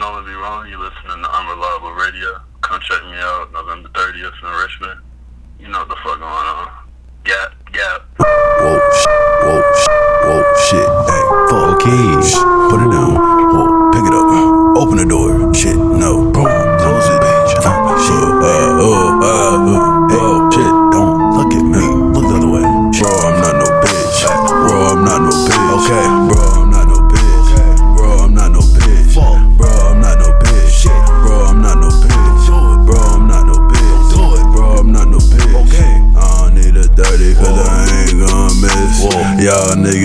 Know and Be Wrong. You're listening to Unreliable Radio. Come check me out November 30th in Richmond. You know what the fuck going on. Gap, gap. Whoa, sh- whoa, sh- whoa, shit. Hey, fuck keys. Put it down. Whoa, pick it up. Open the door. Shit.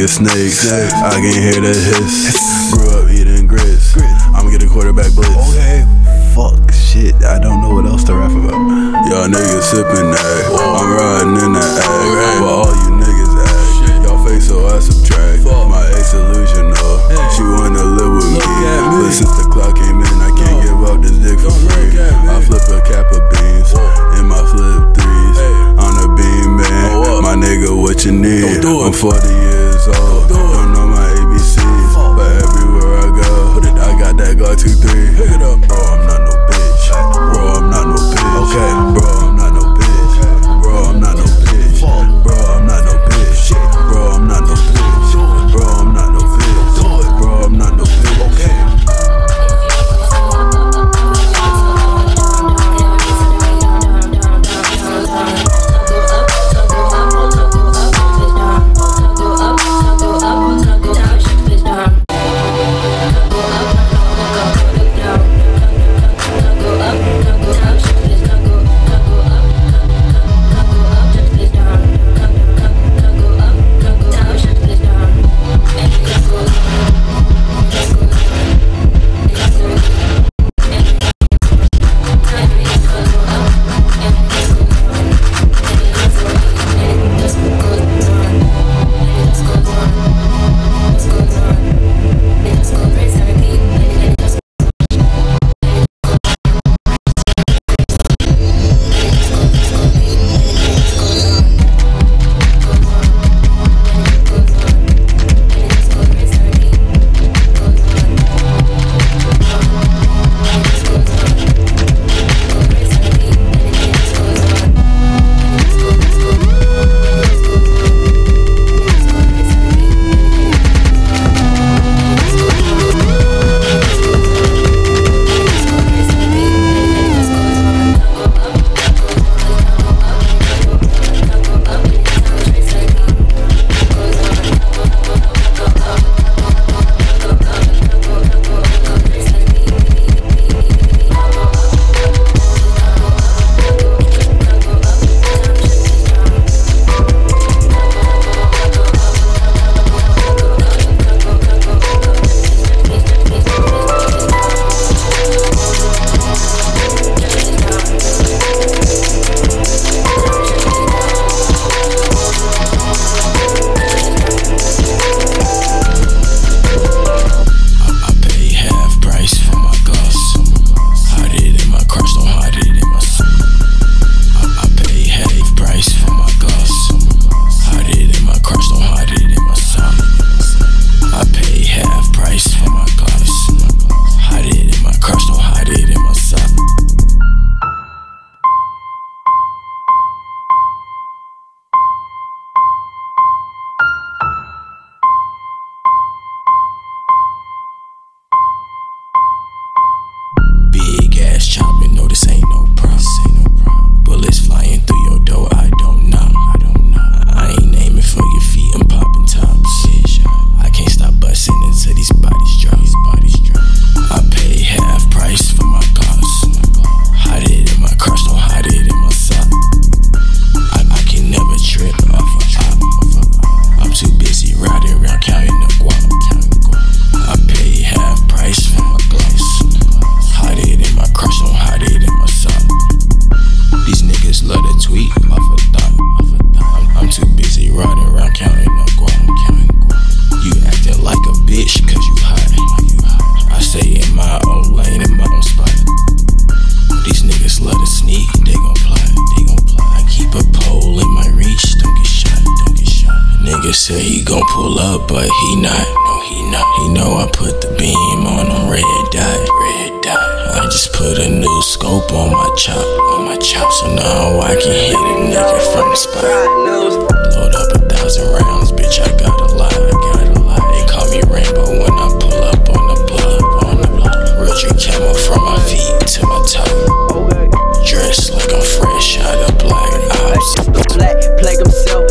nigga snakes. I can hear the hiss. Grew up eating grits. I'ma get a quarterback blitz. Okay. Fuck shit, I don't know what else to rap about. Y'all niggas sippin' that. I'm riding in the ass. But all you niggas act. Y'all face so I subtract. My ex illusional. She wanna live with me. But since the clock came in, I can't give up this dick for free. I flip a cap of beans in my flip threes. On a beam, man. My nigga, what you need? I'm 40 years soul. Don't know my ABCs, but everywhere I go, I got that guard 2 3. Pick it up, bro. I'm not no bitch. Bro, I'm not no bitch. Okay. Say he gon' pull up, but he not. No, he not. He know I put the beam on him, red dot. Red dot. I just put a new scope on my chop, on my chop. So now I can hit a nigga from the spot. Load up a thousand rounds, bitch. I got a lot, I got a lot. They call me Rainbow when I pull up on the block, on the block. Real G camo from my feet to my toe. Dressed like I'm fresh out of black ops. Black, plague himself.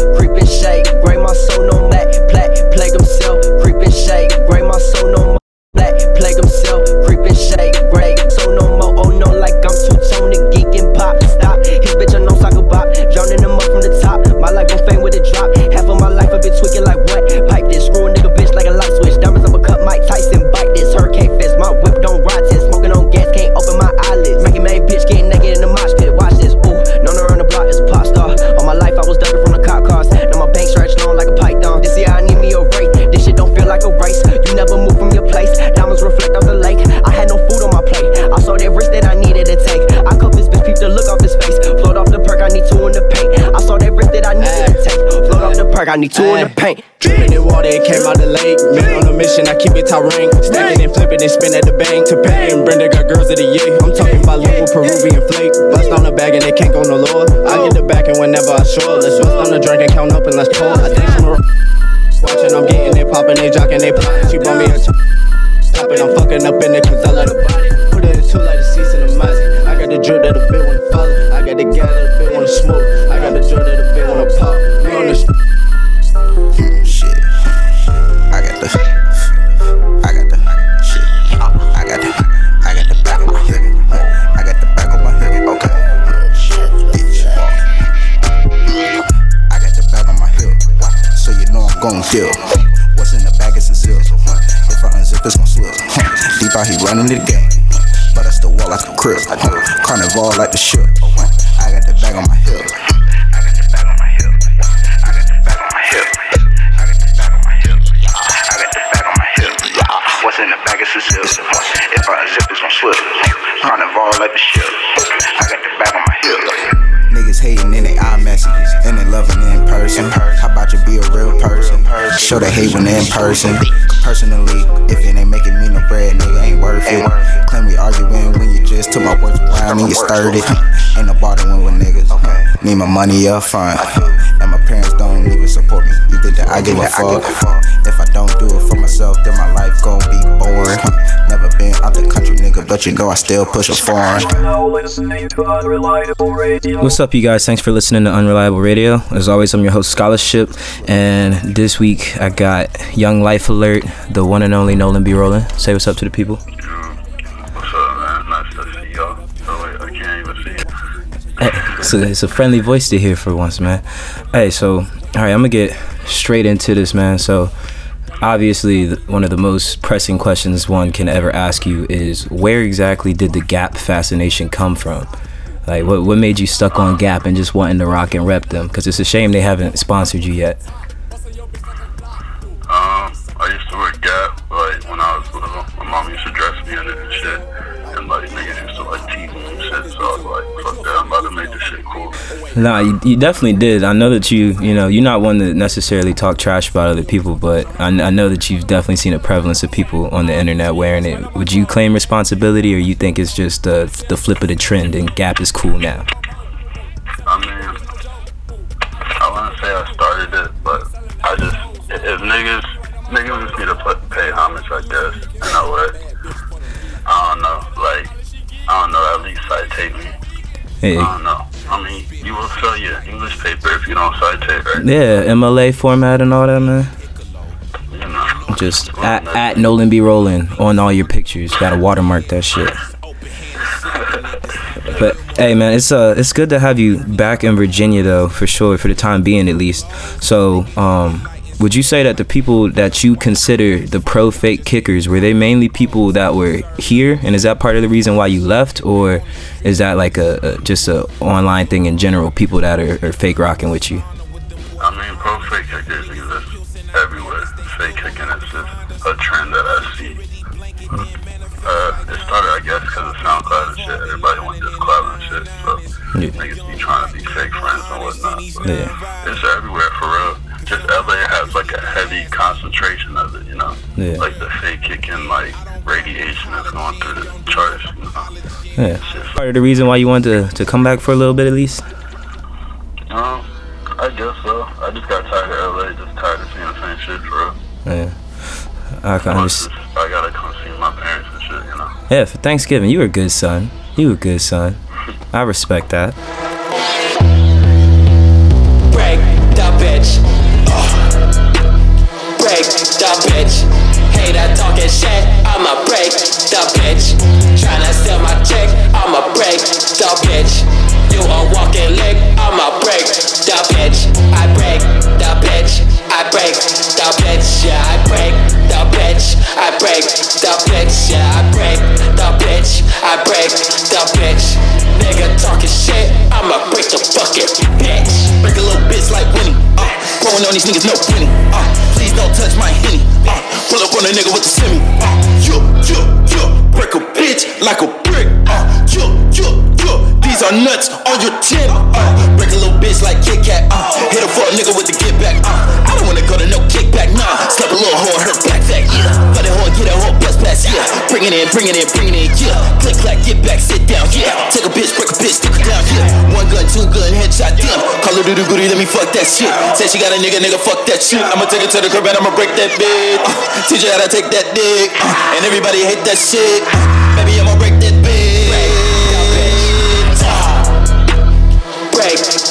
The perk, I need two in the paint. Dripping in water, it came out the lake. Man on a mission, I keep it top rank. Stacking and flipping and spin at the bank. To pay and Brenda got girls of the year. I'm talking about local Peruvian flake. Bust on the bag and they can't go no lower. I get the back and whenever I show it, let's bust on the drink and count up and let's pour. I think some watching, I'm getting it popping, they jocking, they popping. She brought me a top it, I'm fucking up in it cause I love the body. Person. Personally, if it ain't making me no bread, nigga ain't worth it. Claim we arguing when you just took my words around and you stirred it. Ain't no bartering with niggas. Need my money up front. And my parents don't even support me. You think that I give a fuck? If I don't do it for myself, then my life gon' be boring. Never been out the country, nigga, but you know I still push a foreign. What's up, you guys? Thanks for listening to Unreliable Radio. As always, I'm your host, Scholarship, and this week I got Young Life Alert, the one and only Nolan B. Rollin. Say what's up to the people. What's up, man? Nice to see y'all. Oh, I can't even see. Hey, so it's a friendly voice to hear for once, man. Hey, so all right, I'm gonna get straight into this, man. So obviously, one of the most pressing questions one can ever ask you is where exactly did the Gap fascination come from? Like, what what made you stuck on Gap and just wanting to rock and rep them? Because it's a shame they haven't sponsored you yet. Um, I used to wear Gap, like, when I was little. My mom used to dress me in it Nah, you, you definitely did. I know that you, you know, you're not one to necessarily talk trash about other people, but I, I know that you've definitely seen a prevalence of people on the internet wearing it. Would you claim responsibility, or you think it's just the the flip of the trend and Gap is cool now? I mean, I wouldn't say I started it, but I just, if niggas, niggas just need to put, pay homage, I guess, in a way. I don't know, like, I don't know, at least citate me. Hey, I don't know. I mean, you will sell your English paper if you don't citate, right? yeah, MLA format and all that, man. You know. Just at, at Nolan B. Rollin on all your pictures. Gotta watermark that shit. But hey, man, it's uh, it's good to have you back in Virginia, though, for sure, for the time being at least. So, um, would you say that the people that you consider the pro fake kickers were they mainly people that were here, and is that part of the reason why you left, or is that like a, a just a online thing in general? People that are, are fake rocking with you. I mean, pro fake kickers exist everywhere. Fake kicking is just a trend that I see. Uh, it started, I guess, because of SoundCloud and shit. Everybody went just cloud and shit. So Yeah. niggas be trying to be fake friends and whatnot. Yeah. It's everywhere for real. Just LA has like a heavy concentration of it, you know? Yeah. Like the fake kicking, like radiation is going through the charts, you know? Yeah. Part of the reason why you wanted to, to come back for a little bit at least. Um, I guess so. I just got tired of LA, just tired of seeing the same shit for real. Yeah. I can understand. I gotta come see my parents and shit, you know. Yeah, for Thanksgiving, you were a good son. You were a good son. I respect that. Break the bitch. Yeah, I break the bitch. I break the bitch. Nigga talking shit, I'ma break the fucking bitch. Break a little bitch like Winnie. Uh, growing on these niggas, no Winnie. Uh, please don't touch my henny. Uh, pull up on a nigga with the semi. Uh, you, you, you. Break a bitch like a brick. Uh, you, you, are nuts on your chin. Uh, break a little bitch like Kit Kat. Uh, hit a fuck nigga with the get back. Uh, I don't wanna go to no kickback. Nah, slap a little hoe her back. Yeah, cut that hoe get that hoe bust pass. Yeah, bring it in, bring it in, bring it in. Yeah, click clack, get back, sit down. Yeah, take a bitch, break a bitch, stick her down. Yeah, one gun, two gun, headshot. Damn, call her doodoo booty, let me fuck that shit. Said she got a nigga, nigga, fuck that shit. I'ma take it to the crib and I'ma break that bitch. Uh, teach her how to take that dick. Uh, and everybody hate that shit. Uh, baby, I'ma break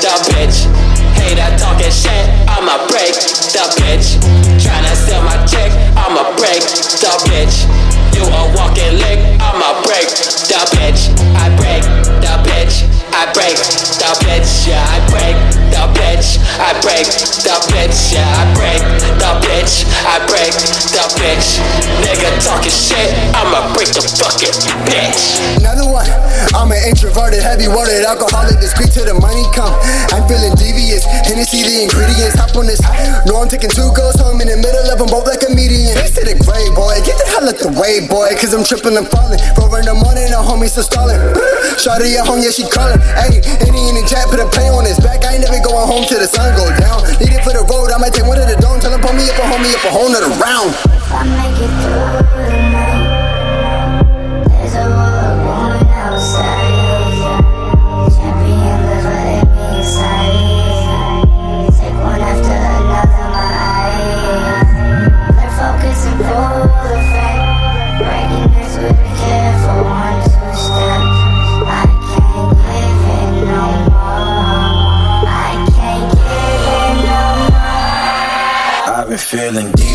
the bitch. Hater talking shit, I'ma break the bitch. Tryna steal my chick, I'ma break the bitch. You a walking lick, I'ma break the bitch. I break the bitch. I break the bitch. Yeah, I break the bitch. I break the bitch. Yeah, I break the bitch. I break the bitch. Nigga talking shit, I'ma break the fucking bitch. Another one. I'm an introverted, heavy worded alcoholic, discreet to the money come. I'm feeling devious. Hennessy, the ingredients. Hop on this. No, I'm taking two girls home in the middle of them, both like a median. Face to the gray, boy. Get the hell out the way, boy. Cause I'm tripping and falling. Four in the morning, the homies still stalling. Shawty at home, yeah, she calling. Hey, any in the chat, put a play on his back. I ain't never going home till the sun go down. Need it for the road, I might take one of the dome. Tell him, pull me up a homie up a whole nother round. I make it through feeling devious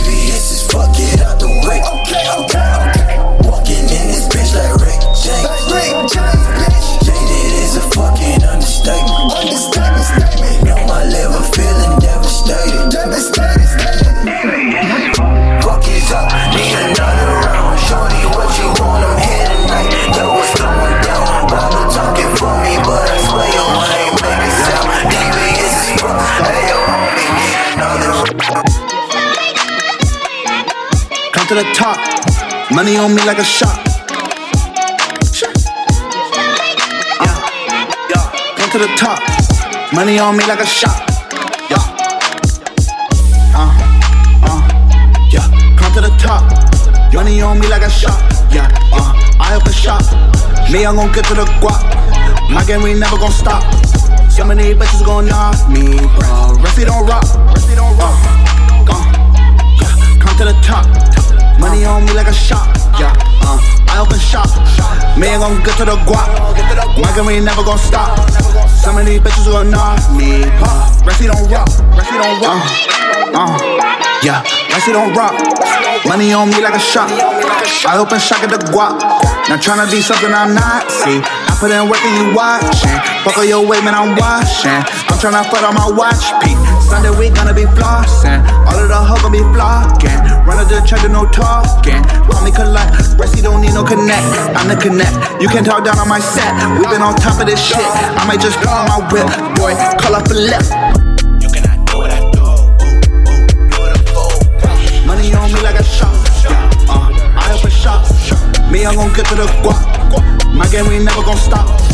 Money on me like a shot. Yeah. Come to the top. Money on me like a shot. Yeah. Uh, uh, yeah. Come to the top. Money on me like a shot. Yeah. Uh, I up a shot. Me, I'm gon' get to the guap. My game, we never gon' stop. So many bitches gon' knock me, bro. Rusty don't rock. Rusty don't rock. Uh, uh, yeah. Come to the top. Money on me like a shot. Uh, I open shop. Me ain't gon' get to the guap. My game ain't never gon' stop. Some of these bitches gon' knock me. Uh, Rusty don't rock. Rusty don't rock. Uh, uh, yeah, Rusty don't rock. Money on me like a shot. I open shop at the guap. Not tryna be something I'm not. See, I put in work and you watching. Fuck all your way, man, I'm watching. I'm tryna fuck on my watch. Sunday we gonna be flossing. All of the hoes gonna be flocking. Run up the check, no talking. Call me collect. Resty don't need no connect. I'm the connect. You can talk down on my set. we been on top of this shit. I might just on my whip. Boy, call up a left. You cannot do what I do. Ooh, ooh, do it a fool. Money on me like a shot. Yeah, uh, I up a shot. Me, I'm gon' get to the guap. My game, we never gon' stop.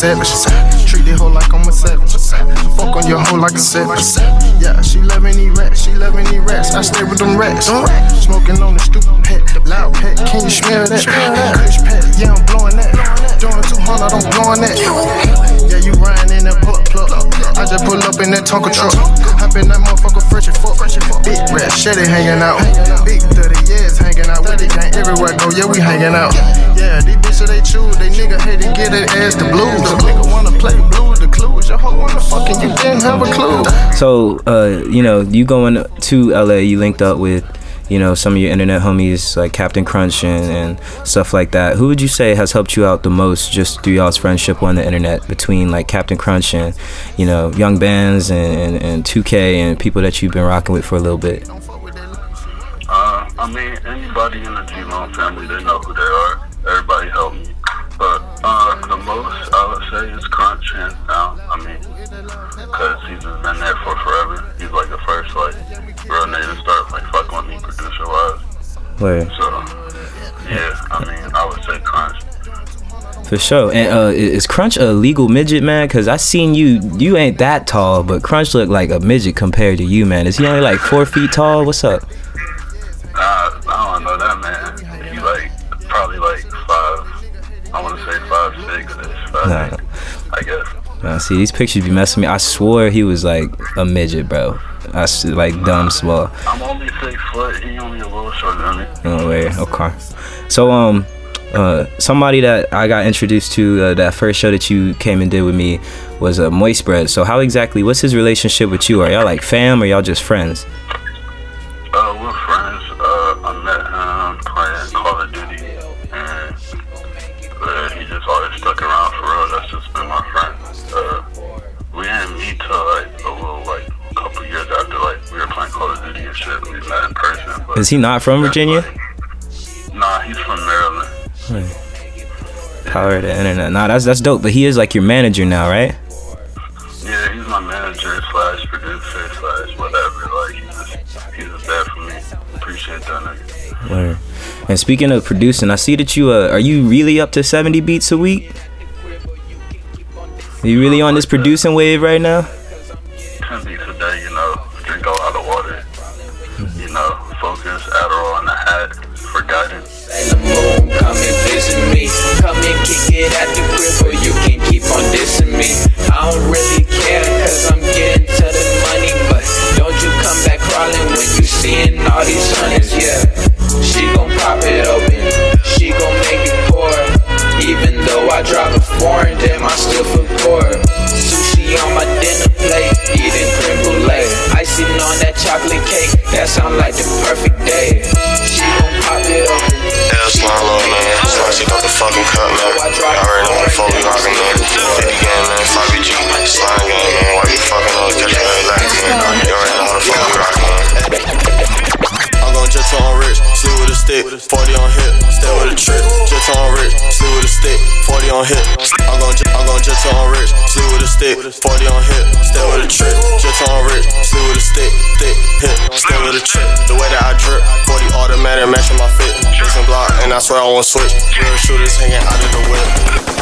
Savage. Treat the hoe like I'm a savage. Fuck on your hoe like a savage. Yeah, she me eat rats. She me eat rats. I stay with them rats. Smoking on the stupid pet. Loud pet. Can you smell that? Kush pet. Yeah, I'm blowing that. Doing 200, I'm blowing that. Yeah, you riding in that plug plug. I just pull up in that Tonka truck. Hop in that motherfucker fresh and fuck. Big rat, Shetty hanging out. Big 30 years everywhere go. Yeah, we hanging out. Yeah, these bitches they choose. They nigga hate to get it as the blues. The nigga wanna play blues. The clues. Your hoe wanna fucking you didn't have a clue. So, uh, you know, you going to LA, you linked up with, you know, some of your internet homies like Captain Crunch and, and stuff like that. Who would you say has helped you out the most just through y'all's friendship on the internet between like Captain Crunch and, you know, Young Bands and, and, and 2K and people that you've been rocking with for a little bit? I mean, anybody in the G-Lone family, they know who they are. Everybody helped me. But uh, the most I would say is Crunch, hands down. I mean, because he's just been there for forever. He's like the first, like, real nigga to start, like, fucking with me producer-wise. Where? So, yeah, I mean, I would say Crunch. For sure. And uh, is Crunch a legal midget, man? Cause I seen you. You ain't that tall, but Crunch look like a midget compared to you, man. Is he only like four feet tall? What's up? I don't know that man. He like probably like five. I want to say five six five Nah. eight, I guess. Nah, see, these pictures be messing me. I swore he was like a midget, bro. I s- like dumb small. I'm only six foot. He only a little shorter than me. No way. Okay. So um, uh, somebody that I got introduced to uh, that first show that you came and did with me was uh, Moist Bread. So how exactly? What's his relationship with you? Are y'all like fam or y'all just friends? Is he not from Virginia? Nah, he's from Maryland. Power of the internet. Nah, that's that's dope. But he is like your manager now, right? Yeah, he's my manager slash producer slash whatever. Like he's just he's just there for me. Appreciate that nigga. Word. And speaking of producing, I see that you uh, are you really up to 70 beats a week? Are you really on this producing wave right now? All these hundreds, yeah. She gon' pop it open, she gon' make it pour. Even though I drive a foreign, damn, I still for gore. Sushi on my dinner plate, eating creme brulee. Icing on that chocolate cake, that sound like the perfect day. She gon' pop it open. Yeah, slime low, man. Slime, she got the fucking cut, man. Y'all already know what the fuck we rockin', man. 50 game, man. 5BG. Slime game, man. Why you fucking up? Catch your head like, man. You already know how the fuck we rockin', man. Jet on rich, sleep with a stick, 40 on hip, stay with a trip. Jet on rich, sleep with a stick, 40 on hip. I'm gon' I'm gon' jet on rich, sleep with a stick, 40 on hip, stay with a trip. Jet on rich, sleep with a stick, thick, hip, stay with a trip. The way that I drip, 40 automatic matching my fit. Listen block, and I swear I won't switch. Real shooters hanging out of the whip.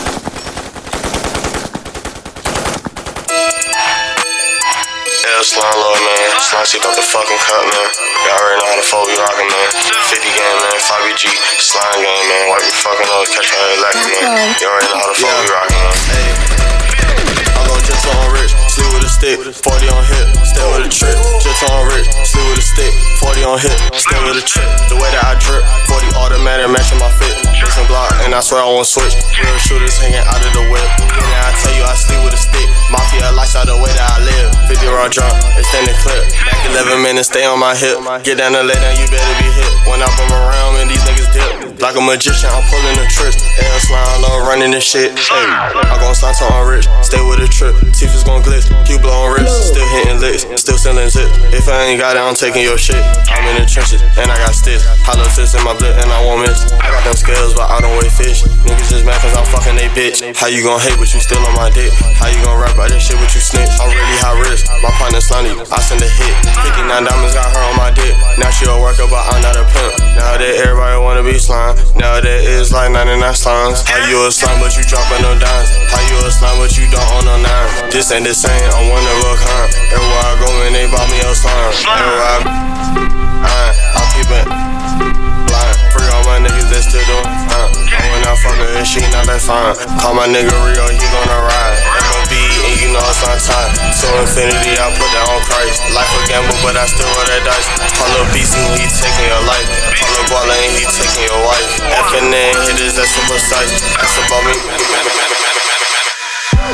Yeah, slime low, man. Slime, she got the fucking cut, man. Y'all already know how the fuck we rockin', man. 50 game, man. 5BG, slime game, man. Why you fucking up? Catch your head lacking, man. Y'all already know how the fuck we rockin', man. I'm gon' just on rich, sleep with a stick, 40 on hip, stay with a trip. Just on rich, sleep with a stick, 40 on hip, stay with a trip. The way that I drip, 40 automatic matching my fit. Listen block, and I swear I won't switch. Real shooters hanging out of the whip. And I tell you, I sleep with a stick. Mafia lifestyle the way that I live. 50 raw drunk, extended clip. Back 11 minutes, stay on my hip. Get down the lay down, you better be hit. When I come around, man, these niggas dip. Like a magician, I'm pulling the tricks. L slime low, running this shit. Hey, I'm gon' start on rich, stay with a trip. Teeth is gon' glitz, keep blowing rips. Still hitting licks, still selling zips. If I ain't got it, I'm taking your shit. I'm in the trenches, and I got sticks. Hollow tips in my blood, and I won't miss. I got them scales, but I don't weigh fish. Niggas just mad cause I'm fucking they bitch. How you gon' hate, but you still on my dick? How you gon' rap about this shit, but you snitch? I'm really high risk, my partner slimy. I send a hit. 59 diamonds got her on my dick. Now she a worker, but I'm not a pimp. Nowadays, everybody wanna be slime. Nowadays, it's like 99 slimes. How you a slime, but you dropping no dimes? How you a slime, but you don't own no nine? This ain't the same, I'm one of a kind. Everywhere I go, man, they bought me a slime. Everywhere I I, I'm keeping blind. Free all my niggas that still fine. And when I fuck her, she not that fine. Call my nigga Rio, he gonna ride. MOB, and you know it's on time. So infinity, I put that on Christ. Life a gamble, but I still roll that dice. Paulo BC, he taking your life. Paulo Guala, and he taking your wife. FNN hitters, that's so precise. That's about me.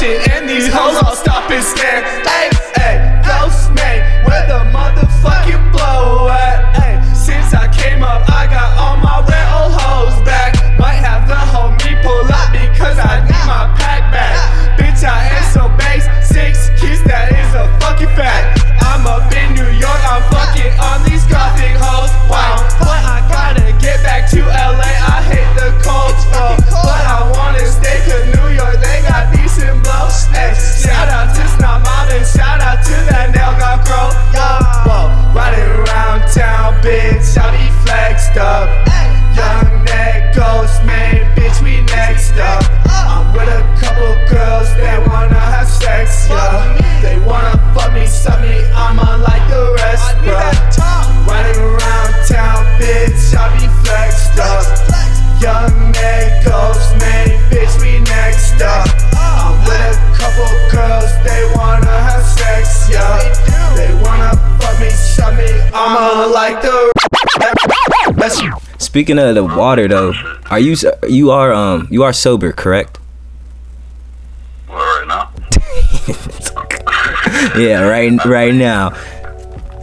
function and these hoes all stop and stare. Ay, speaking of the water though, are you you are um you are sober, correct? Well, right now, yeah, right right now.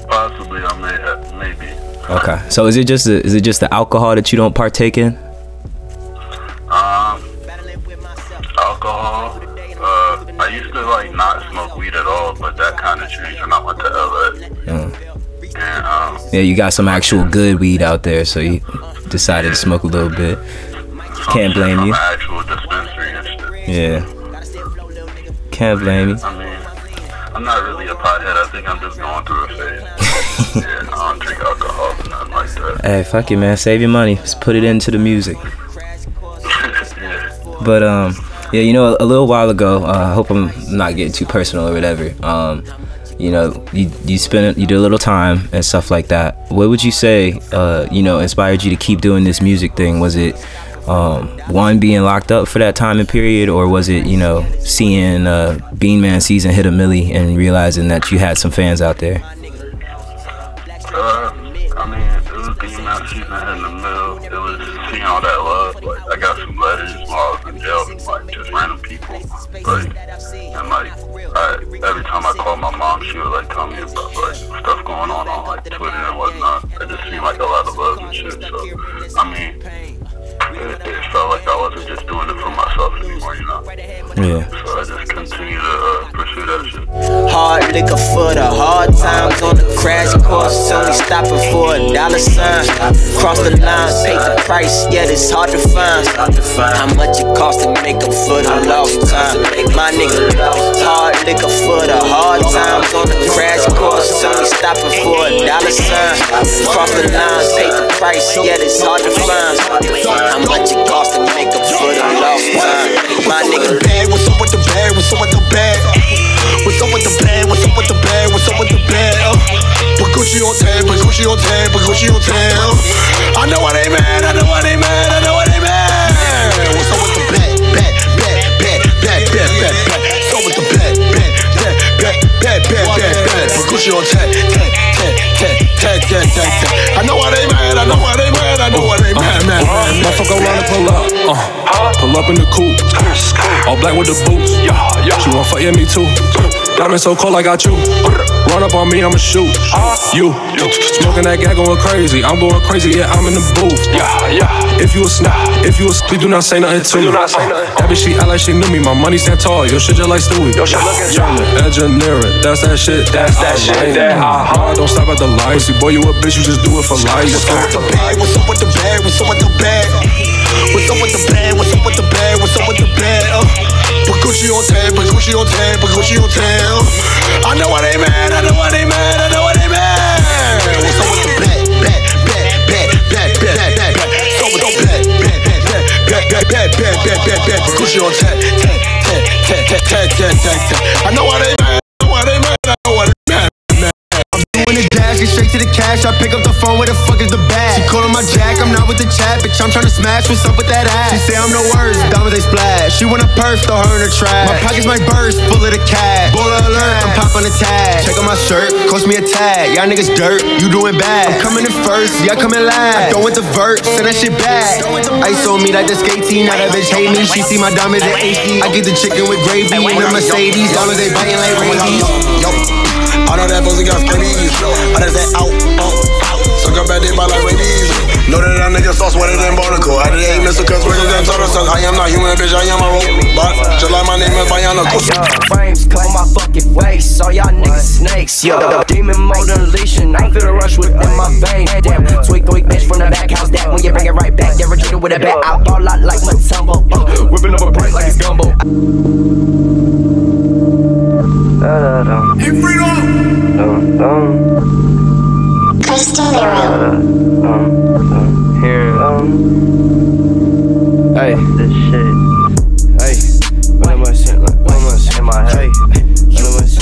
possibly I may have, maybe. Okay. So is it just the, is it just the alcohol that you don't partake in? Um, alcohol. Uh, I used to like not smoke weed at all, but that kind of changed when I went to LA. Yeah. And um, Yeah, you got some actual good weed out there, so you decided to smoke a little bit. Can't blame you. from an actual dispensary and shit. Yeah. Can't blame you. I mean, I'm not really a pothead. I think I'm just going through a phase. yeah, I don't drink alcohol or nothing like that. Hey, fuck it, man. Save your money. Just put it into the music. But um, yeah, you know, a, a little while ago, uh, I hope I'm not getting too personal or whatever. Um, you know, you you spent you did a little time and stuff like that. What would you say, uh, you know, inspired you to keep doing this music thing? Was it um, one being locked up for that time and period, or was it you know seeing uh, Bean Man season hit a milli and realizing that you had some fans out there? Uh, I mean, it was season. It was seeing all that love. Like, I got some letters while I was in jail like just random people. And like, every time I called my she would like tell me about like stuff going on on like Twitter and whatnot. It just seemed like a lot of love and shit. So, I mean, it, it felt like I wasn't just doing it for myself anymore, you know. Yeah. So I just continue to uh, pursue that shit. Hard liquor for the hard times on the crash course. Only stopping for a dollar sign. Cross the line, pay the price, yet it's hard to find. How much it costs to make up for the lost time? My nigga, hard liquor for the hard times on the crash course. Only stopping for a dollar sign. Cross the line, pay the price, yet it's hard to find. How much it costs to make up for the lost time? My nigga, What's up with the bag? What's up with the bag? What's up with the bag? What's up with the bag? What's black with the boots. She want fuck yeah me too. Diamond so cold I got you. Run up on me, I'ma shoot. Uh-huh. You smoking that guy going crazy. I'm going crazy, yeah, I'm in the booth. Yeah, yeah. If you a snap, if you a please do not say nothing to me. That bitch she act like she knew me. My money stand tall, your shit just like Stewie. Your shit looking Engineering, that's that shit. That's that shit. That hot. Don't stop at the light. See, boy, you a bitch, you just do it for life. What's up with the bag? What's up with the bag? What's up with the bag? What's up with the bag? What's up with the bag? What's up with the bag? Uh, Gucci on Gucci on Gucci on. I know why they mad, I know why they mad, I know why they mad. What's up with the bag? Bag, bag, bag, bag, bag, bag, bag. What's up with the bag, bag, bag, bag. Put Gucci on tab, tab, tab, tab, tab, tab, tab. I know why they to the cash. I pick up the phone, where the fuck is the bag? She calling my jack, I'm not with the chat, bitch. I'm trying to smash, what's up with that ass? She say I'm no words, diamonds they splash. She want a purse, throw her in the trash. My pockets might burst, full of the cash. Baller alert, I'm popping the tag. Check on my shirt, cost me a tag. Y'all niggas dirt, you doing bad. I'm coming in first, y'all coming last. I don't want the vert, send that shit back. Ice on me like the skate team, now that bitch hate me. She see my diamonds in HD. I get the chicken with gravy in the Mercedes. Diamonds they biting like rabies. I know that pussy got scabies. I just said out, out, out. So come back, they buy like rabies. Know that that nigga sauce wetter than barnacle. I did eight Mr. Cuss, worse than Total Suck. I am not human, bitch, I am a robot. Just like my name is Bayana Frames cover my fucking face. All y'all niggas snakes, yo. Demon mode unleashing. I feel the rush within my veins. Damn, tweak, tweak, bitch from the back house. That when you bring it right back, never treated with a bat. I ball out like Mutombo. Uh, whipping up a break like it's gumbo. Hey. This shit. Hey. One of us in, like, one of us in my head. One of us.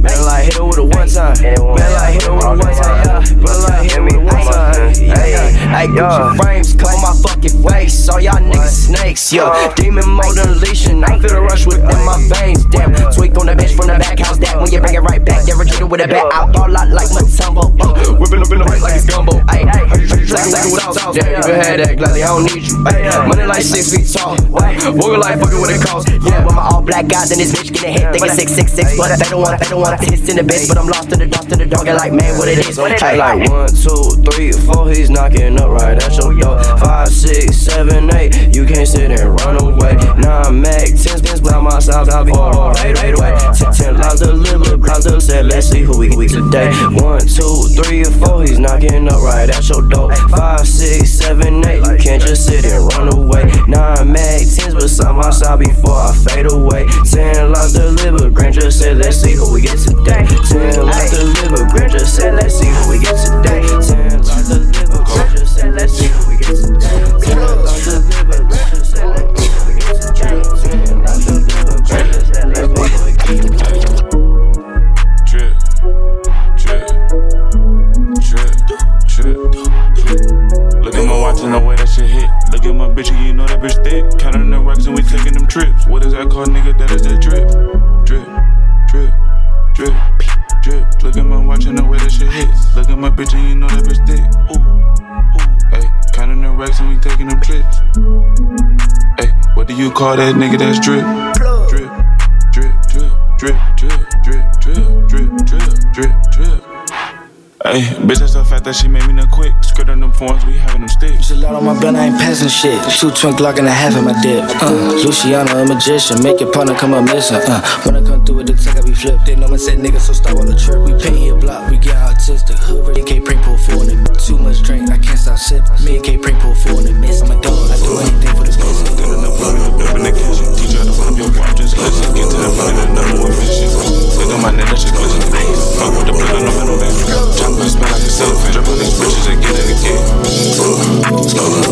Man, like hit her with a one time. Man, like hit her with a one time. Man, like hit her with a one time. Hey hey, Gucci frames cover my fucking face. All y'all niggas snakes, yo. Demon mode unleashing. I feel a rush within my veins. Damn, tweak on the bitch from the back. How's that when you bring it right back? Never get it with a bat. I ball out like Mutombo. Uh, whipping up in the right like it's gumbo. Ayy, heard you trying to with sauce. Damn, you been had that gladly. I don't need you. Ayy, money like six feet tall. Boy, like fucking what it costs. Yeah, with my all black guys and this bitch getting hit. They get six six six, but they don't want, they don't want to piss in the bitch. But I'm lost in the dust in the dog. And like, man, what it is? Hey, like one, two, three, four. He's knocking up right at your door. Five, six, seven, eight. You can't sit and run away. Nine Mac, ten spins by my side. I'll be all right, right away. Ten, ten lives delivered. Clouds up said, let's see who we we today. One, two, three, or four. He's knocking up right at your door. Five, six, seven, eight. You can't just sit and run away. Nine Mac, tens beside my side before I fade away. Ten lives delivered. Granger said, let's see who we get today. Ten lives delivered. Granger said, let's see who we get today. Ten lives delivered. Granger let's see we we get that shit hit. My bitch you know that bitch thick. The and we them trips. What is that called, nigga? That is that drip, drip, drip, drip. Look at my watch and the way that shit hit. Look at my bitch and you know that bitch thick. Ooh, ooh, hey. Counting the racks and we taking them trips. Hey, what do you call that nigga? That's drip, drip, drip, drip, drip, drip, drip, drip, drip, drip, drip, drip. Hey, bitch, that's so fat that she made me not quick. Script on them forms, we having them sticks. It's a lot on my belt, I ain't passing shit. Two twin Glock and a half in my dip. Uh, Luciano, a magician, make your partner come up missing. Uh, when I come through with the tech, I be flipped. They know me said niggas, so stop on the trip. We pay your block, we get autistic. Hood, and K prank pull four in it. Too much drink, I can't stop sipping. Me and K prank pull four in it. Miss, I'm a dog, I do anything for the business. Up in the kitchen, teach her to put up your watch, just listen. Get to the money, the number one vision. Look at my nigga, shit glisten. Fuck with the blood on the middle name. I Smell like a silver. Jumping these bitches and getting the kick. Slow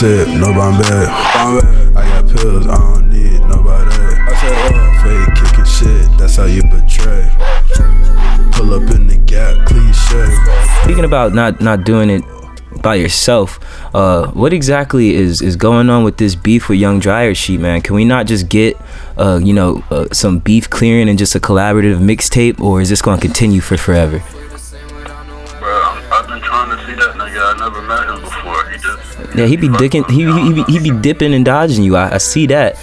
Ted, I don't sip, no Bombay. I got pills, I don't need nobody. Fake kicking shit, that's how you betray. Pull up in the gap, cliche. Speaking about not not doing it by yourself, uh, what exactly is is going on with this beef with Young Dryer Sheet, man? Can we not just get, uh, you know, uh, some beef clearing and just a collaborative mixtape, or is this going to continue for forever? I've been trying to see that nigga. I never met Yeah, he be dicking, he he he be, he be dipping and dodging you. I, I see that,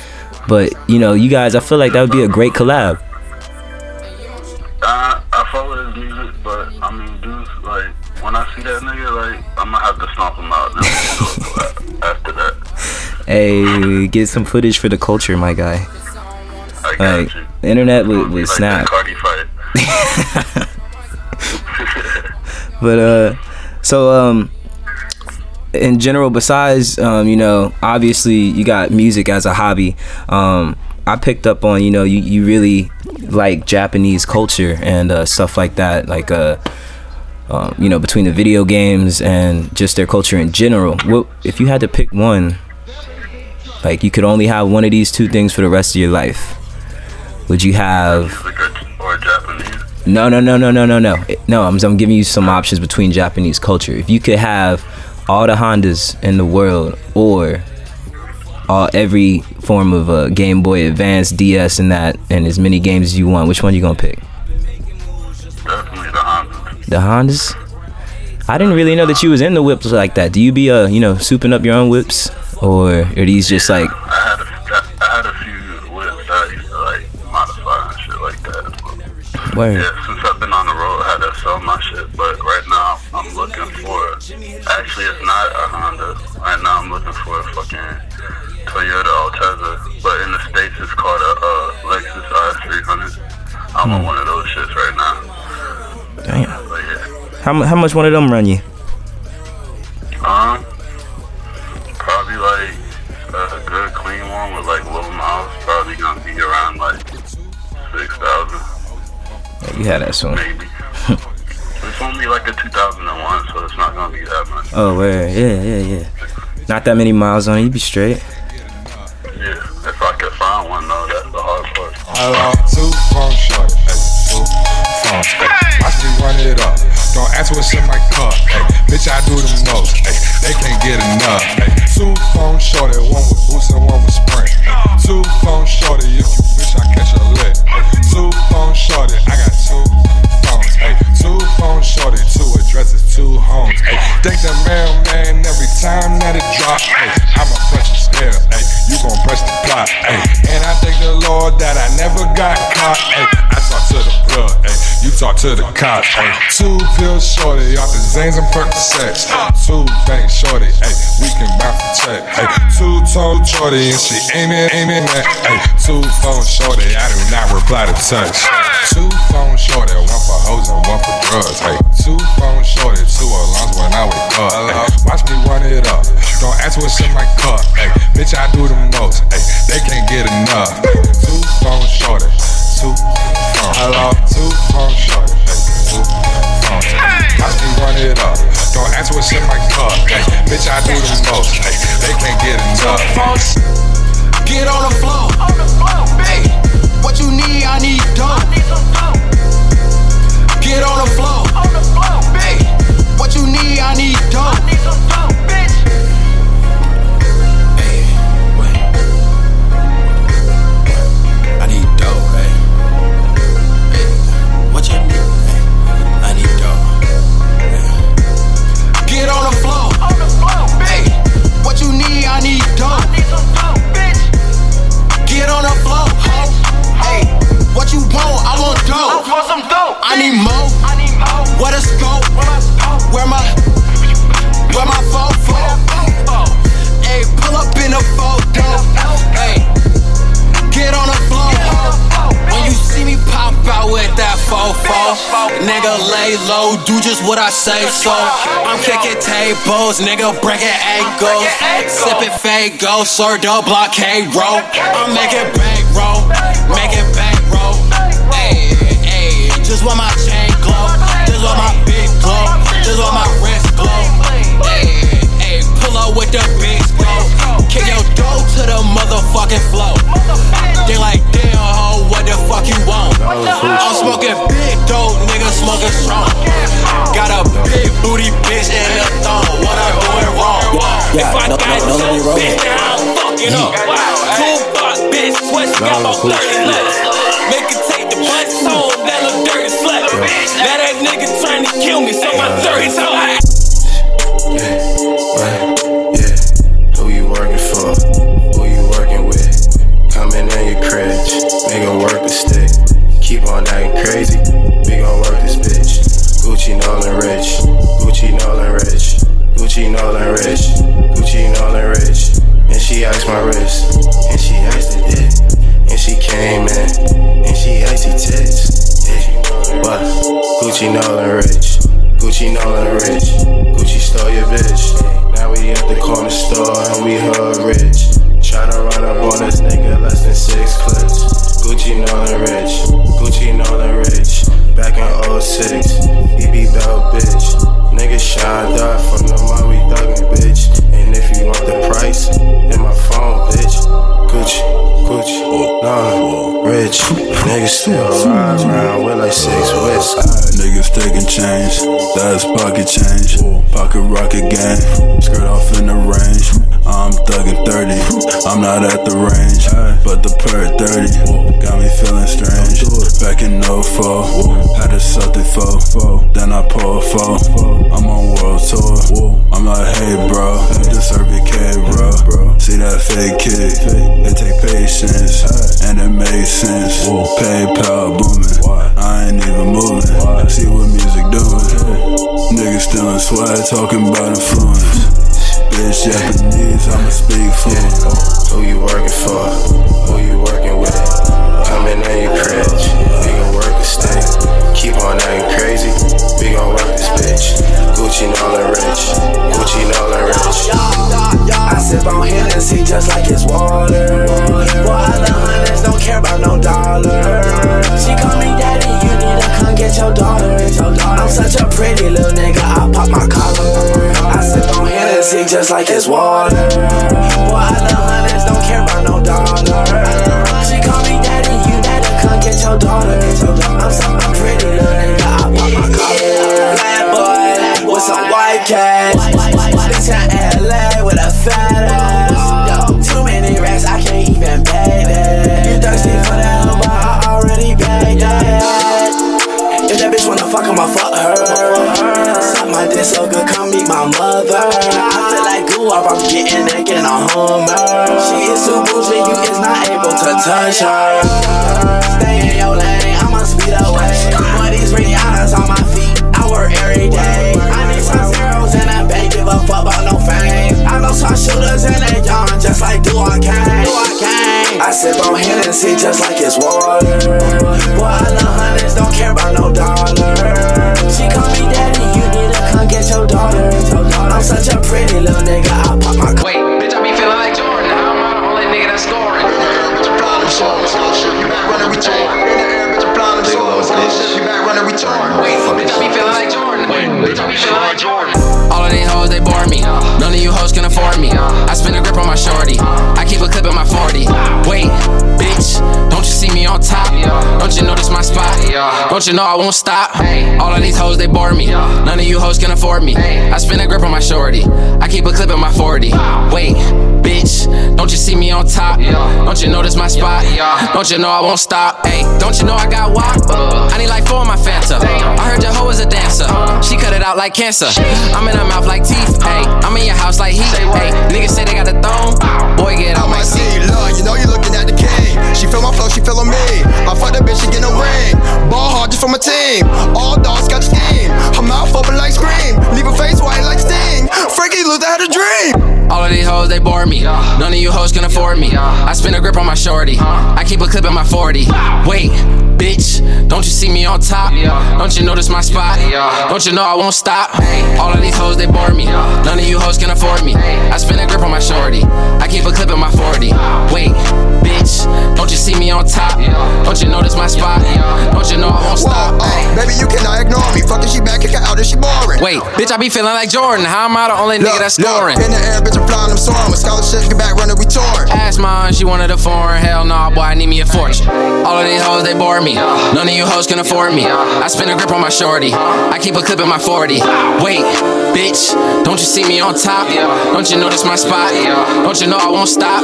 but you know, you guys, I feel like that would be a great collab. I, I follow his music, but I mean, dudes, like, when I see that nigga, like, I'm gonna have to stomp him out now. after that. Hey, get some footage for the culture, my guy. Like, the internet would, would snap. Cardi fight. but uh so um in general besides um you know obviously you got music as a hobby um i picked up on you know you, you really like japanese culture and uh stuff like that like uh um, you know between the video games and just their culture in general what if you had to pick one Like you could only have one of these two things for the rest of your life. Would you have? Or Japanese. No, no, no, no, no, no, no. No, I'm, I'm giving you some options between Japanese culture. If you could have all the Hondas in the world, or all every form of uh, Game Boy Advance, DS, and that, and as many games as you want, which one you gonna pick? Definitely the Honda. The Hondas. I didn't really know that you was in the whips like that. Do you be uh, you know, souping up your own whips, or are these just like? I had a, I had a few whips that I used to like modify and shit like that. Word. Yeah, since I've been on the road, I had to sell my shit. But right now, I'm looking for. Actually, it's not a Honda. Right now, I'm looking for a fucking Toyota Altezza. But in the states, it's called a uh, Lexus IS300. I'm on one of those shits right now. Damn. Yeah. How how much one of them run you? Um, probably like a good clean one with like low miles. Probably gonna be around like six thousand. Yeah, you had that soon. Maybe. Oh, where? Yeah, yeah, yeah. Not that many miles on it. You'd be straight. Yeah, if I could find one though, that's the hard part. I love two phone short, hey, two phones, hey. Watch me run it up. Don't ask what's in my cup, hey. Bitch, I do the most, hey. They can't get enough, hey. Two phone shorty, one with boost and one with sprint. Hey. Two phone shorty, if you wish I catch a lick. The mailman every time that it drop, hey. I'm a precious scale. You gon' press the plot, hey. And I thank the Lord that I never got caught, hey. I talk to the plug, hey. You talk to the cops, hey. Two pills shorty off the Zanes and Percocets. Two bank shorty, hey. We can bounce the check, hey. Two tone shorty and she aiming, aiming at, hey. Two phone shorty, I do not reply to text. Two phone shorty, one for hoes and one for drugs, hey. Two phone shorty, two alarms when I wake up, hey. Watch me run it up. Don't ask what's in my cup, hey. Bitch, I do the most, hey. They can't get enough. Two phone shorty, two phone. Hello, two phone shorty, hey. Two phone. Watch me run it up. Don't ask what's in my cup, hey. Bitch, I do the most, hey. They can't get enough. Get on the floor. Hey, what you need, I need dope. Get on the floor. Hey, what you need, I need dope. Need some dope, bitch. hey. Wait I need dough hey, what you need? I need dope. Hey. Get on the floor. What you need, I need dope. Get on the floor. Hey, what you want? I want dope. I want some dope. I need more. I need more. Where the scope? Where my where my fofo? Hey, pull up in a photo. Hey, get on the out with that fofo, nigga lay low, do just what I say so. I'm kicking tables, nigga breaking ankles, sipping Faygo, sir, double blockade roll. I'm making bank roll, making bank roll. Hey, hey, just want my chain glow, just want my big glow, just want my wrist glow. Hey, hey, pull up with the big glow, kick your dough to the Then I pull a four. I'm on world tour. I'm like, hey, bro, deserve K, bro. See that fake kick? It take patience, and it makes sense. PayPal booming. I ain't even moving. See what music doing. Niggas still in swag, talking about influence. Bitch, Japanese, I'ma speak for. Who you working for? Who you working with? Coming in your. We gon' work the stick. Keep on rich. Gucci Nolan rich. I sip on Hennessy just like it's water. Boy, I the hunters don't care about no dollar. She call me daddy, you need to come get your daughter. I'm such a pretty little nigga, I pop my collar. I sip on Hennessy just like it's water. Boy, I the hunters don't care about no dollar. She call me daddy, you need to come get your daughter. I'm such a pretty little nigga, I with some white cash. Bitch in LA with a fat ass. Too many racks, I can't even pay that. You thirsty for that, but I already paid that. If that bitch wanna fuck, I'ma fuck her. Suck my dick so good, come meet my mother. I feel like goo I'm getting naked in a Hummer. She is too bougie, you is not able to touch her. Stay in your lane, I'ma speed away. But these Rihanna's on my feet, I work every day. I need some zeros in the bank, give a fuck about no fame. I know some shooters and they young, just like do I can. I sip on Hennessy just like it's water. Jordan. All of these hoes, they bore me. None of you hoes can afford me. I spin a grip on my shorty. I keep a clip in my 40. Wait, bitch, don't you see me on top? Don't you notice my spot? Don't you know I won't stop? All of these hoes, they bore me. None of you hoes can afford me. I spin a grip on my shorty. I keep a clip in my 40. Wait, don't you see me on top? Don't you know this my spot? Don't you know I won't stop? Hey, don't you know I got wop? Uh. I need like four in my Fanta. I heard your hoe is a dancer. Uh. She cut it out like cancer. I'm in her mouth like teeth. Uh. Hey, I'm in your house like heat. Hey, niggas say they got the thong. Boy, get out my seat. Love, you know you looking at the king. She feel my flow, she feelin' me. I fuck that bitch, she get no ring. Ball hard just for my team. All dogs got the steam. Her mouth open like scream. Leave her face white like sting. Frankie Luther had a dream. All of these hoes, they bore me. None of you hoes can afford me. I spin a grip on my shorty. I keep a clip in my 40. Wait, bitch, don't you see me on top? Don't you notice my spot? Don't you know I won't stop? All of these hoes, they bore me. None of you hoes can afford me. I spin a grip on my shorty. I keep a clip in my 40. Wait, bitch, don't you see me on top? Don't you notice my spot? Don't you know I won't stop? Baby, you cannot ignore me. Fucking she back, Wait, bitch, I be feeling like Jordan. How am I the only nigga that's scoring? In the air, bitch, I'm flying, I'm soaring. With scholarship, get back running, we torn. Ask mine, she wanted a foreign. Hell nah, boy, I need me a fortune. All of these hoes, they bore me. None of you hoes can afford me. I spin a grip on my shorty. I keep a clip in my 40. Wait, bitch, don't you see me on top? Don't you notice my spot? Don't you know I won't stop?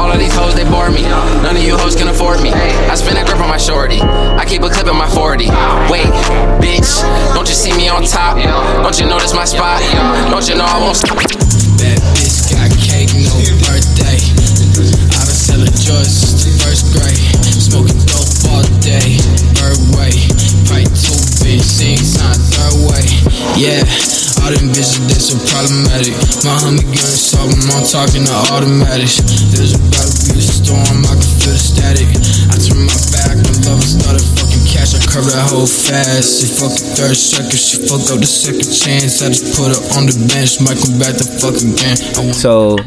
All of these hoes, they bore me. None of you hoes can afford me. I spin a grip on my shorty. I keep a clip in my 40. Wait, bitch, don't you see me on top? Don't you notice my spot? Don't you know I won't stop? Bad bitch got cake, no birthday. I've been selling joints since the first grade. Smoking dope all day. Third way. Pipe two bitch, sing sign third way. Yeah, all them bitches, they so problematic. My homie gun solve I'm talking to automatics. There's about to be a storm, I can feel the static. I turn my back, my love started fucking cash. I curve that hoe fast. She fuck the third circle, she fuck up the second chance. I just put her on the bench, might come back the fucking game. So,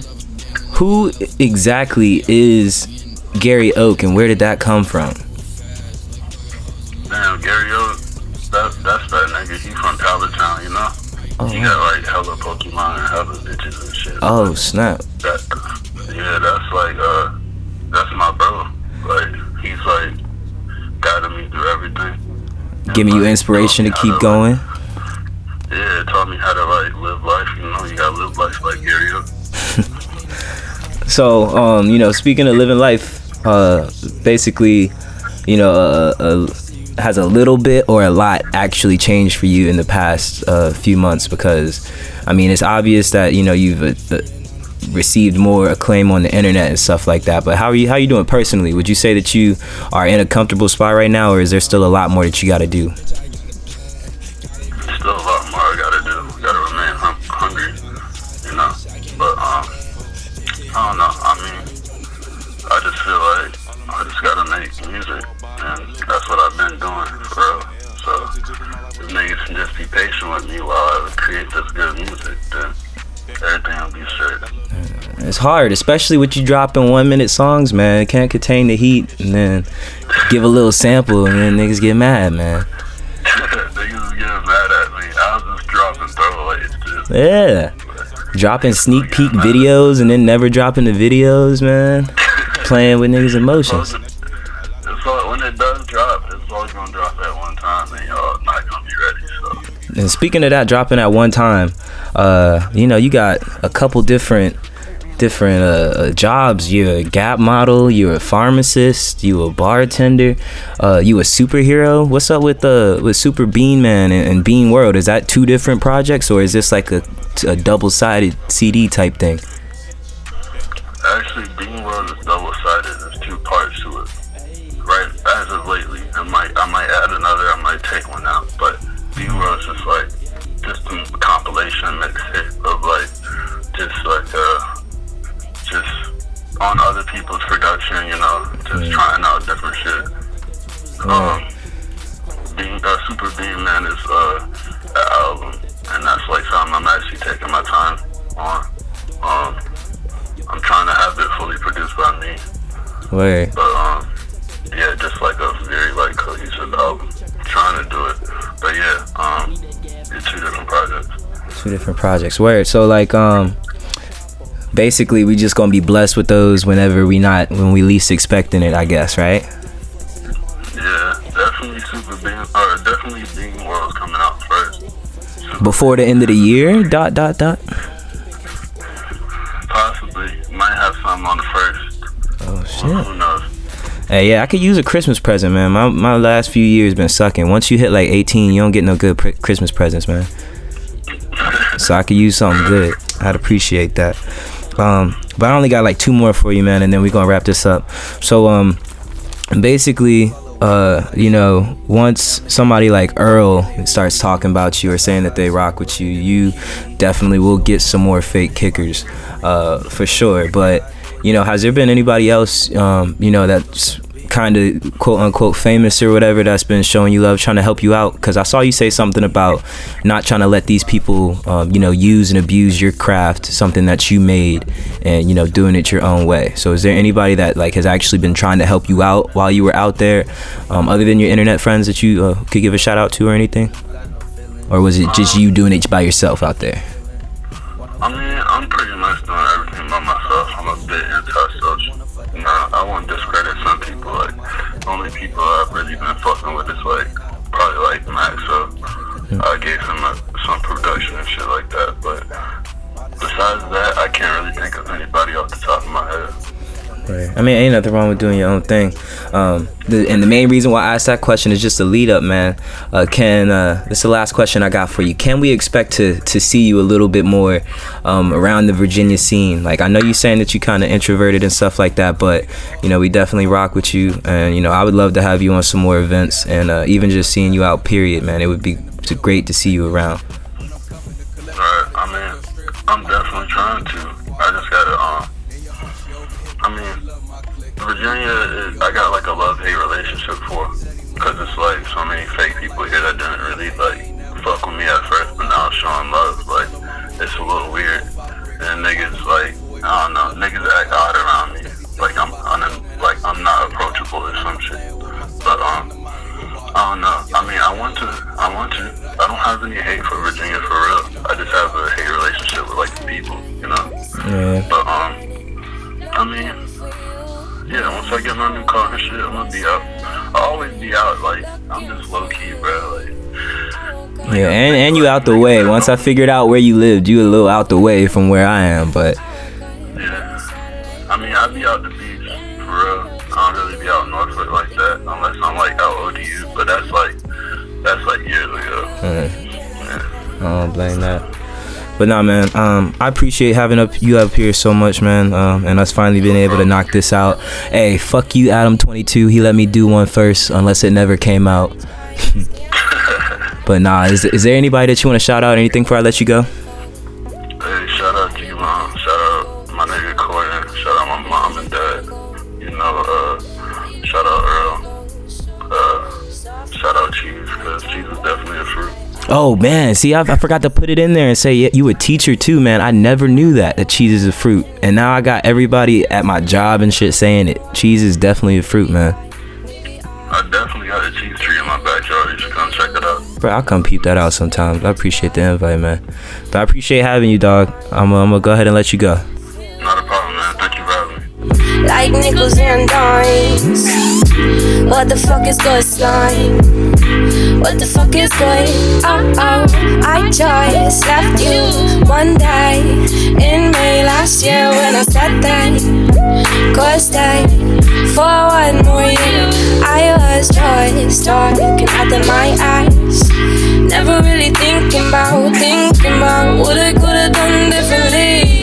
who exactly is Gary Oak and where did that come from? Damn, Gary Oak, that, that's that nigga. He from Pallet Town, you know? Oh, he got like hella Pokemon and hella bitches and shit. Oh, snap. That, yeah, that's like, uh, that's my bro. Like, he's like guided me through everything. Giving you inspiration to keep going. Yeah, it taught me how to like live life. You know, you gotta live life like Gary. so, um, you know, speaking of living life, uh, basically, you know, uh, uh, uh, has a little bit or a lot actually changed for you in the past uh, few months? Because, I mean, it's obvious that you know you've received more acclaim on the internet and stuff like that. But how are you? How are you doing personally? Would you say that you are in a comfortable spot right now, or is there still a lot more that you got to do? Still a lot more I gotta do. Gotta remain hum- hungry, you know. But um, I don't know. I mean, I just feel like I just gotta make music, and that's what I've been doing for real. So if niggas can just be patient with me while I create this good music, then everything. It's hard, especially with you dropping one minute songs, man. It can't contain the heat, and then give a little sample, and then niggas get mad, man. niggas getting mad at me. I was just dropping throwaways, dude. Yeah. Dropping sneak peek videos and then never dropping the videos, man. Playing with niggas' emotions. When it does drop, it's always gonna drop at one time, and y'all not gonna be ready. So And speaking of that, dropping at one time, uh, you know, you got a couple different different uh, uh, jobs. You're a Gap model. You're a pharmacist. You a bartender. Uh, you a superhero. What's up with uh, with Super Bean Man and, and Bean World? Is that two different projects, or is this like a, a double sided CD type thing? actually, Bean World is double projects. Word. So like um basically we just gonna be blessed with those whenever we not when we least expecting it, I guess, right? Yeah, definitely Super Bean, or definitely Bean World's coming out first. Before the end of the year? Dot dot dot. Possibly, might have some on the first. Oh shit. Who knows? Hey, yeah, I could use a Christmas present, man. My my last few years been sucking. Once you hit like 18, you don't get no good Christmas presents, man. So I could use something good. I'd appreciate that. Um, but I only got like two more for you, man, and then we're gonna wrap this up. So um, basically, uh, you know, once somebody like Earl starts talking about you or saying that they rock with you, you definitely will get some more fake kickers, uh, for sure. But you know, has there been anybody else, um, you know, that's kind of quote unquote famous or whatever that's been showing you love, trying to help you out? Because I saw you say something about not trying to let these people, um, you know, use and abuse your craft, something that you made, and you know, doing it your own way. So, is there anybody that like has actually been trying to help you out while you were out there, um, other than your internet friends that you uh, could give a shout out to or anything? Or was it just you doing it by yourself out there? I mean, I'm pretty much doing everything by myself. I'm a bit only people I've really been fucking with is like probably like Max. So I gave him a, some production and shit like that. But besides that, I can't really think of anybody off the top of my head. Right. I mean, ain't nothing wrong with doing your own thing. Um, the, and the main reason why I asked that question is just a lead up, man. Uh, can uh, this is the last question I got for you? Can we expect to to see you a little bit more um, around the Virginia scene? Like I know you're saying that you kind of introverted and stuff like that, but you know we definitely rock with you, and you know I would love to have you on some more events, and uh, even just seeing you out. Period, man. It would be great to see you around. Right. I mean, I'm definitely trying to. I just gotta, um, I mean, Virginia, is, I got like a love-hate relationship for, cause it's like so many fake people here that didn't really like fuck with me at first, but now showing love, like it's a little weird. And niggas like, I don't know, niggas act odd around me, like I'm, I'm like I'm not approachable or some shit. But um, I don't know. I mean, I want to. I want to. I don't have any hate for Virginia for real. I just have a hate relationship with like the people, you know. Yeah. But um, I mean, yeah. Once I get my new car and shit, I'm gonna be out. I'll always be out. Like I'm just low key, bro. Like Yeah, and and you out the way. Once I figured out where you lived, you a little out the way from where I am, but I I mean, I be out the beach for real. I don't really be out Norfolk like that unless I'm like out ODU, but that's like that's like years ago. Uh, I don't blame that. But nah, man. Um, I appreciate having up you up here so much, man. Um, and us finally being able to knock this out. Hey, fuck you, Adam Twenty Two. He let me do one first, unless it never came out. but nah, is, is there anybody that you want to shout out? Anything before I let you go? Oh man, see, I, I forgot to put it in there and say yeah, you a teacher too, man. I never knew that that cheese is a fruit, and now I got everybody at my job and shit saying it. Cheese is definitely a fruit, man. I definitely got a cheese tree in my backyard. You should come check it out. Bro, I'll come peep that out sometimes. I appreciate the invite, man. But I appreciate having you, dog. I'm, I'm gonna go ahead and let you go. Not a problem, man. Thank you for having me. like nickels and dimes. What the fuck is good slime? What the fuck is? Oh oh, I just left you one day in May last year when I said that could stay for one more year. I was just talking out of my eyes, never really thinking about, thinking about what I could have done differently.